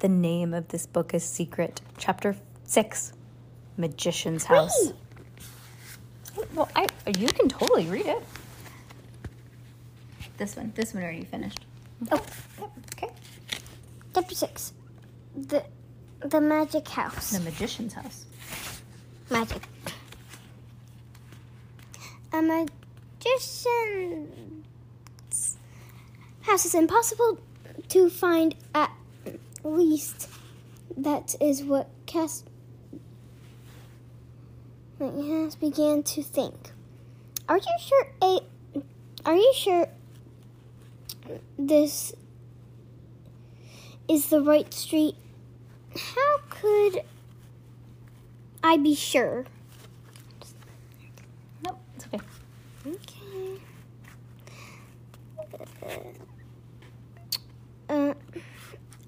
The name of this book is Secret, Chapter 6 Magician's House. Well, I, you can totally read it. This one. This one already finished. Oh, yep. Okay. chapter six. The the magic house. The Magician's House. Magic. A magician's house is impossible to find at least. That is what Cass Cass began to think. Are you sure a are you sure this is the right street? How could I be sure? Nope, it's okay. Okay. Uh,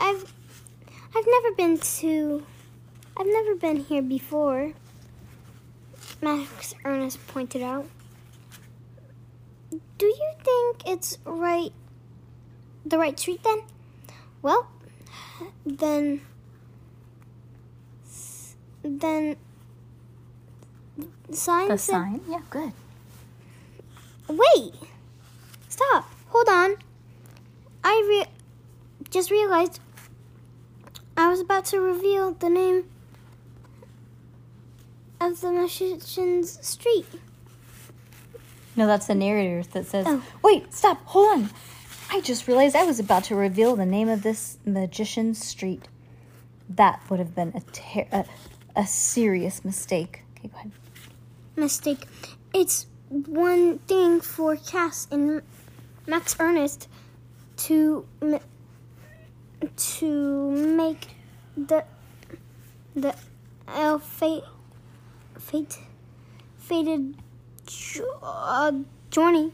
I've I've never been to I've never been here before. Max Ernest pointed out. Do you think it's right the right street then? Well, then then sign The said sign? Yeah, good. Wait! Stop! Hold on. I re- just realized I was about to reveal the name of the magician's street. No, that's the narrator that says, Oh. Wait, stop, hold on. I just realized I was about to reveal the name of this magician's street. That would have been a, ter- a, a serious mistake. Okay, go ahead. Mistake. It's one thing for Cass and Max Ernest to m- to make the the elf fate fate fated jo- uh, journey.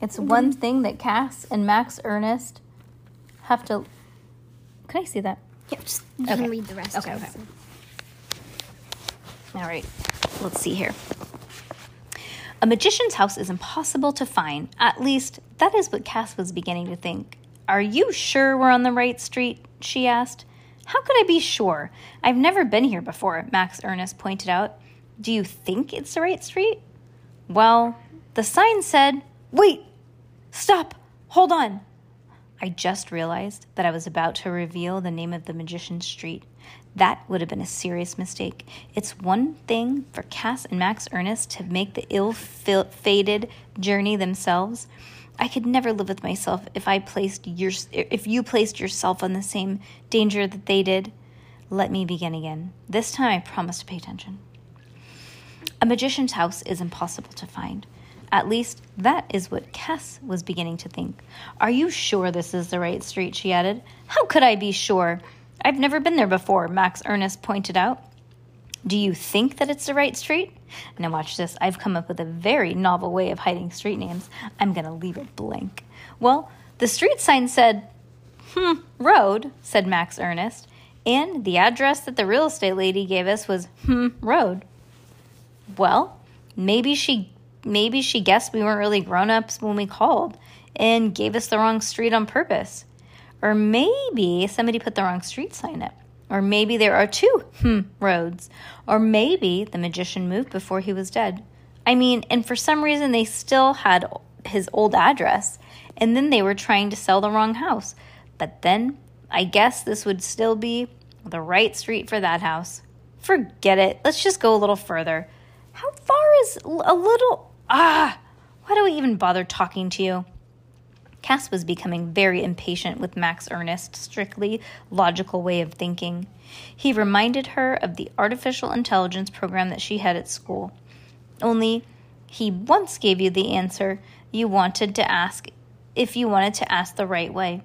It's one thing that Cass and Max Ernest have to. Can I see that? Here, just you Okay. can read the rest. Okay, of okay. it. All right, let's see here. A magician's house is impossible to find. At least, that is what Cass was beginning to think. Are you sure we're on the right street? she asked. How could I be sure? I've never been here before, Max Ernest pointed out. Do you think it's the right street? Well, the sign said, Wait! Stop! Hold on! I just realized that I was about to reveal the name of the magician's street. That would have been a serious mistake. It's one thing for Cass and Max Ernest to make the ill fated journey themselves. I could never live with myself if I placed your if you placed yourself on the same danger that they did. Let me begin again. This time I promise to pay attention. A magician's house is impossible to find. At least that is what Cass was beginning to think. Are you sure this is the right street? she added. How could I be sure? I've never been there before, Max Ernest pointed out. Do you think that it's the right street? Now, watch this. I've come up with a very novel way of hiding street names. I'm going to leave it blank. Well, the street sign said, Hmm, road, said Max Ernest. And the address that the real estate lady gave us was, Hmm, road. Well, maybe she maybe she guessed we weren't really grown-ups when we called and gave us the wrong street on purpose. Or maybe somebody put the wrong street sign up. Or maybe there are two hmm roads. Or maybe the magician moved before he was dead. I mean, and for some reason they still had his old address and then they were trying to sell the wrong house. But then I guess this would still be the right street for that house. Forget it. Let's just go a little further. How far is a little. Ah! Why do we even bother talking to you? Cass was becoming very impatient with Max Ernest's strictly logical way of thinking. He reminded her of the artificial intelligence program that she had at school. Only he once gave you the answer you wanted to ask if you wanted to ask the right way.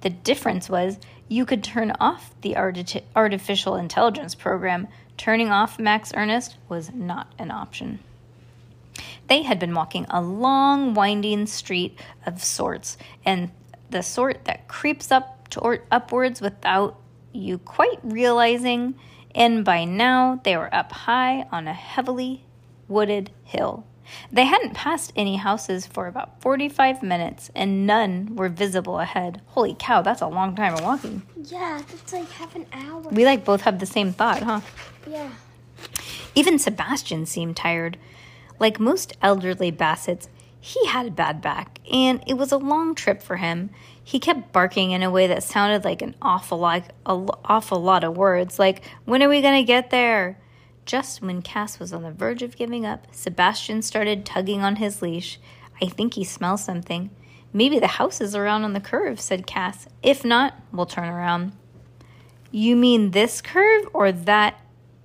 The difference was You could turn off the arti- artificial intelligence program. Turning off Max Ernest was not an option. They had been walking a long, winding street of sorts, and the sort that creeps up to upwards without you quite realizing, and by now they were up high on a heavily wooded hill. They hadn't passed any houses for about 45 minutes, and none were visible ahead. Holy cow, that's a long time of walking. Yeah, that's like half an hour. We like both have the same thought, huh? Yeah. Even Sebastian seemed tired. Like most elderly Bassets, he had a bad back, and it was a long trip for him. He kept barking in a way that sounded like an awful lot, awful lot of words, like, When are we going to get there? Just when Cass was on the verge of giving up, Sebastian started tugging on his leash. I think he smells something. Maybe the house is around on the curve, said Cass. If not, we'll turn around. You mean this curve or that?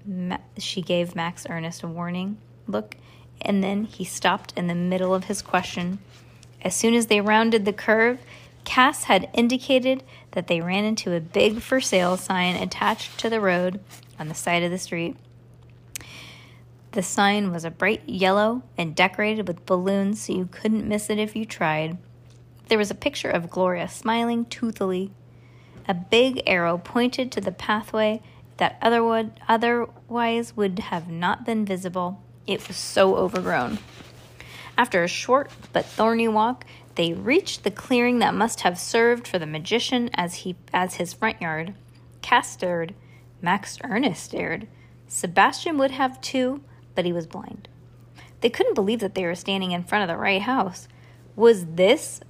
Ma- she gave Max Ernest a warning look and then he stopped in the middle of his question. As soon as they rounded the curve, Cass had indicated that they ran into a big for sale sign attached to the road on the side of the street. The sign was a bright yellow and decorated with balloons so you couldn't miss it if you tried. There was a picture of Gloria smiling toothily. A big arrow pointed to the pathway that otherwise would have not been visible. It was so overgrown. After a short but thorny walk, they reached the clearing that must have served for the magician as he as his front yard. Cass stared. Max Ernest stared. Sebastian would have too, but he was blind. They couldn't believe that they were standing in front of the right house. Was this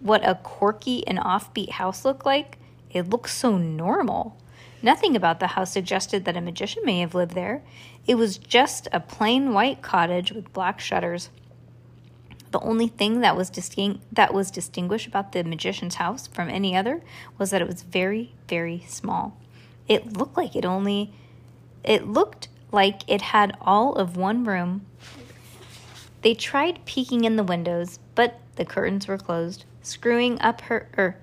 what a quirky and offbeat house looked like? It looked so normal. Nothing about the house suggested that a magician may have lived there. It was just a plain white cottage with black shutters. The only thing that was distinct that was distinguished about the magician's house from any other was that it was very, very small. It looked like it only it looked like it had all of one room. They tried peeking in the windows, but the curtains were closed. Screwing up her er,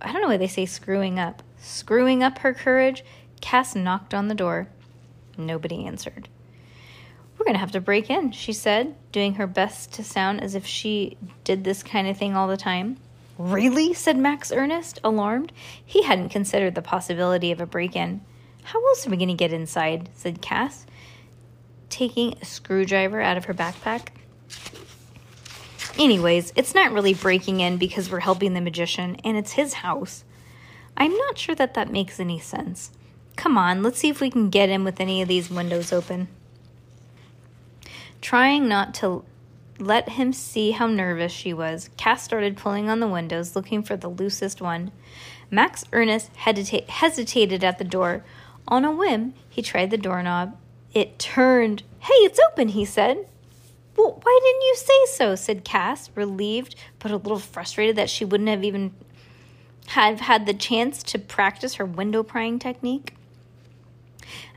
I don't know why they say screwing up. Screwing up her courage, Cass knocked on the door. Nobody answered. We're going to have to break in, she said, doing her best to sound as if she did this kind of thing all the time. Really? said Max Ernest, alarmed. He hadn't considered the possibility of a break in. How else are we going to get inside? said Cass, taking a screwdriver out of her backpack. Anyways, it's not really breaking in because we're helping the magician, and it's his house. I'm not sure that that makes any sense. Come on, let's see if we can get in with any of these windows open. Trying not to let him see how nervous she was, Cass started pulling on the windows, looking for the loosest one. Max Ernest hesita- hesitated at the door. On a whim, he tried the doorknob. It turned. Hey, it's open, he said. Well, why didn't you say so? said Cass, relieved but a little frustrated that she wouldn't have even have had the chance to practice her window prying technique.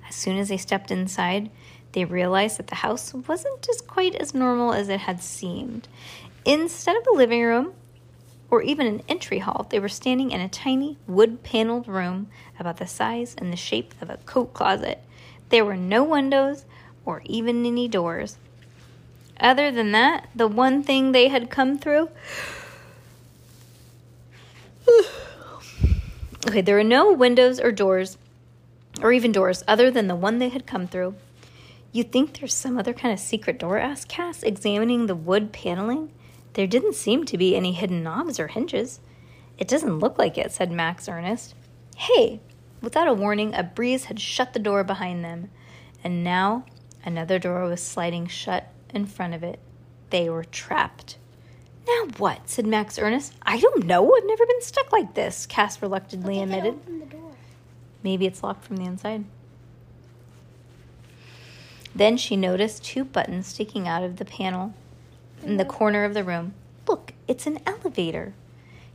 As soon as they stepped inside, they realized that the house wasn't just quite as normal as it had seemed. Instead of a living room or even an entry hall, they were standing in a tiny wood paneled room about the size and the shape of a coat closet. There were no windows or even any doors. Other than that, the one thing they had come through okay, there were no windows or doors, or even doors, other than the one they had come through. You think there's some other kind of secret door? asked Cass, examining the wood paneling. There didn't seem to be any hidden knobs or hinges. It doesn't look like it, said Max Ernest. Hey! Without a warning, a breeze had shut the door behind them, and now another door was sliding shut in front of it. They were trapped. Now what? said Max Ernest. I don't know. I've never been stuck like this, Cass reluctantly admitted. Maybe it's locked from the inside. Then she noticed two buttons sticking out of the panel in the corner of the room. Look, it's an elevator.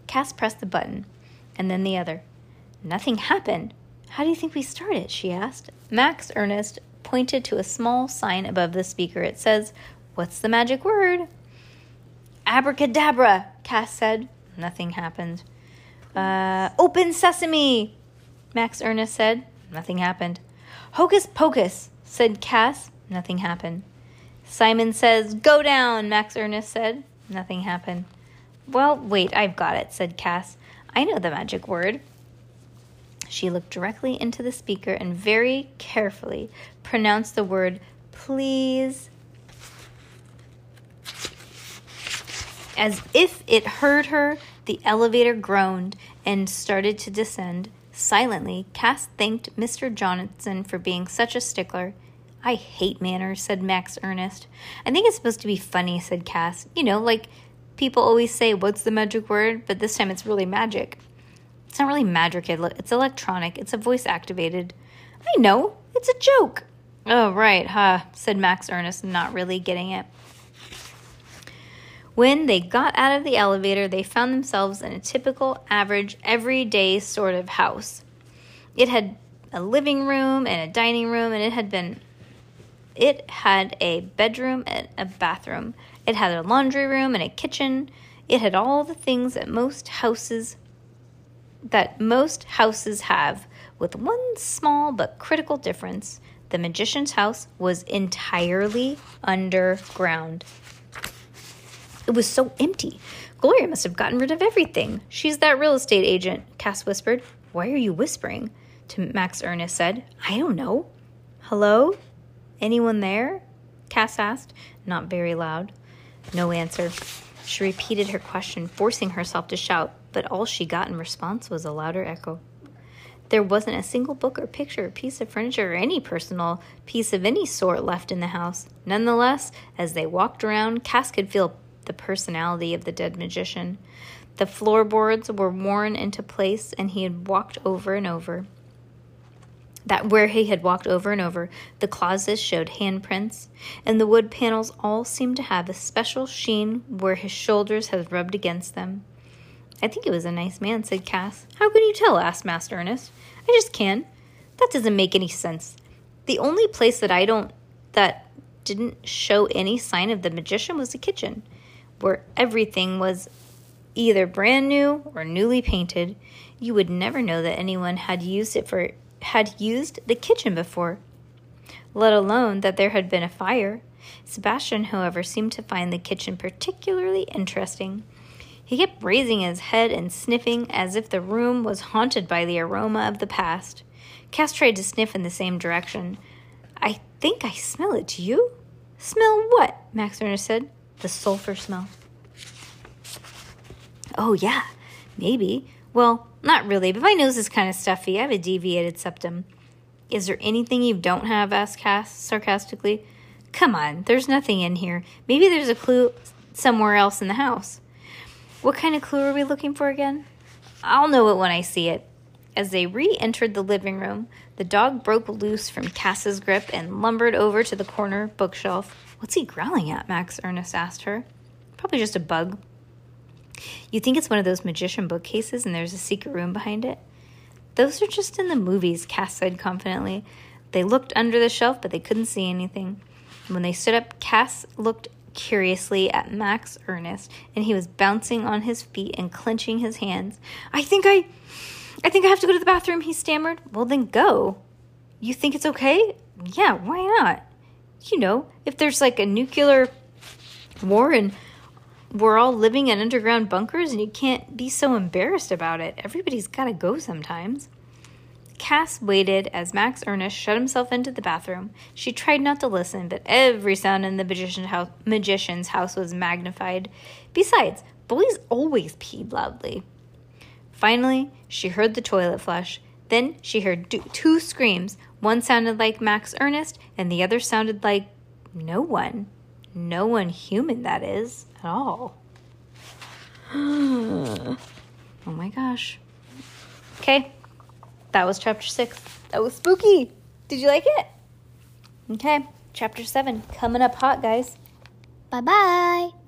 Cass pressed the button and then the other. Nothing happened. How do you think we started? she asked. Max Ernest pointed to a small sign above the speaker. It says, What's the magic word? Abracadabra, Cass said. Nothing happened. Uh, open sesame, Max Ernest said. Nothing happened. Hocus pocus, said Cass. Nothing happened. Simon says, Go down, Max Ernest said. Nothing happened. Well, wait, I've got it, said Cass. I know the magic word. She looked directly into the speaker and very carefully pronounced the word please. As if it heard her, the elevator groaned and started to descend. Silently, Cass thanked Mr. Johnson for being such a stickler. I hate manners, said Max Ernest. I think it's supposed to be funny, said Cass. You know, like people always say, What's the magic word? But this time it's really magic. It's not really magic, it's electronic, it's a voice activated. I know, it's a joke. Oh, right, huh, said Max Ernest, not really getting it. When they got out of the elevator, they found themselves in a typical, average, everyday sort of house. It had a living room and a dining room, and it had been. It had a bedroom and a bathroom. It had a laundry room and a kitchen. It had all the things that most houses that most houses have, with one small but critical difference. The magician's house was entirely underground. It was so empty. Gloria must have gotten rid of everything. She's that real estate agent, Cass whispered. Why are you whispering? To Max Ernest said. I don't know. Hello? Anyone there? Cass asked, not very loud. No answer. She repeated her question, forcing herself to shout, but all she got in response was a louder echo. There wasn't a single book or picture or piece of furniture or any personal piece of any sort left in the house. Nonetheless, as they walked around, Cass could feel the personality of the dead magician. The floorboards were worn into place, and he had walked over and over. That where he had walked over and over, the closets showed handprints, and the wood panels all seemed to have a special sheen where his shoulders had rubbed against them. I think he was a nice man, said Cass. How can you tell? asked Master Ernest. I just can. That doesn't make any sense. The only place that I don't that didn't show any sign of the magician was the kitchen where everything was either brand new or newly painted, you would never know that anyone had used it for had used the kitchen before, let alone that there had been a fire. Sebastian, however, seemed to find the kitchen particularly interesting. He kept raising his head and sniffing as if the room was haunted by the aroma of the past. Cass tried to sniff in the same direction. I think I smell it. Do you? Smell what? Max Ernest said. The sulfur smell. Oh, yeah, maybe. Well, not really, but my nose is kind of stuffy. I have a deviated septum. Is there anything you don't have? asked Cass sarcastically. Come on, there's nothing in here. Maybe there's a clue somewhere else in the house. What kind of clue are we looking for again? I'll know it when I see it. As they re entered the living room, the dog broke loose from Cass's grip and lumbered over to the corner bookshelf. What's he growling at? Max Ernest asked her. Probably just a bug. You think it's one of those magician bookcases and there's a secret room behind it? Those are just in the movies, Cass said confidently. They looked under the shelf, but they couldn't see anything. When they stood up, Cass looked curiously at Max Ernest, and he was bouncing on his feet and clenching his hands. I think I. I think I have to go to the bathroom, he stammered. Well, then go. You think it's okay? Yeah, why not? you know, if there's like a nuclear war and we're all living in underground bunkers and you can't be so embarrassed about it. Everybody's got to go sometimes. Cass waited as Max Ernest shut himself into the bathroom. She tried not to listen, but every sound in the magician's house, magician's house was magnified. Besides, boys always peed loudly. Finally, she heard the toilet flush. Then she heard two screams. One sounded like Max Ernest, and the other sounded like no one. No one human, that is, at all. oh my gosh. Okay, that was chapter six. That was spooky. Did you like it? Okay, chapter seven coming up hot, guys. Bye bye.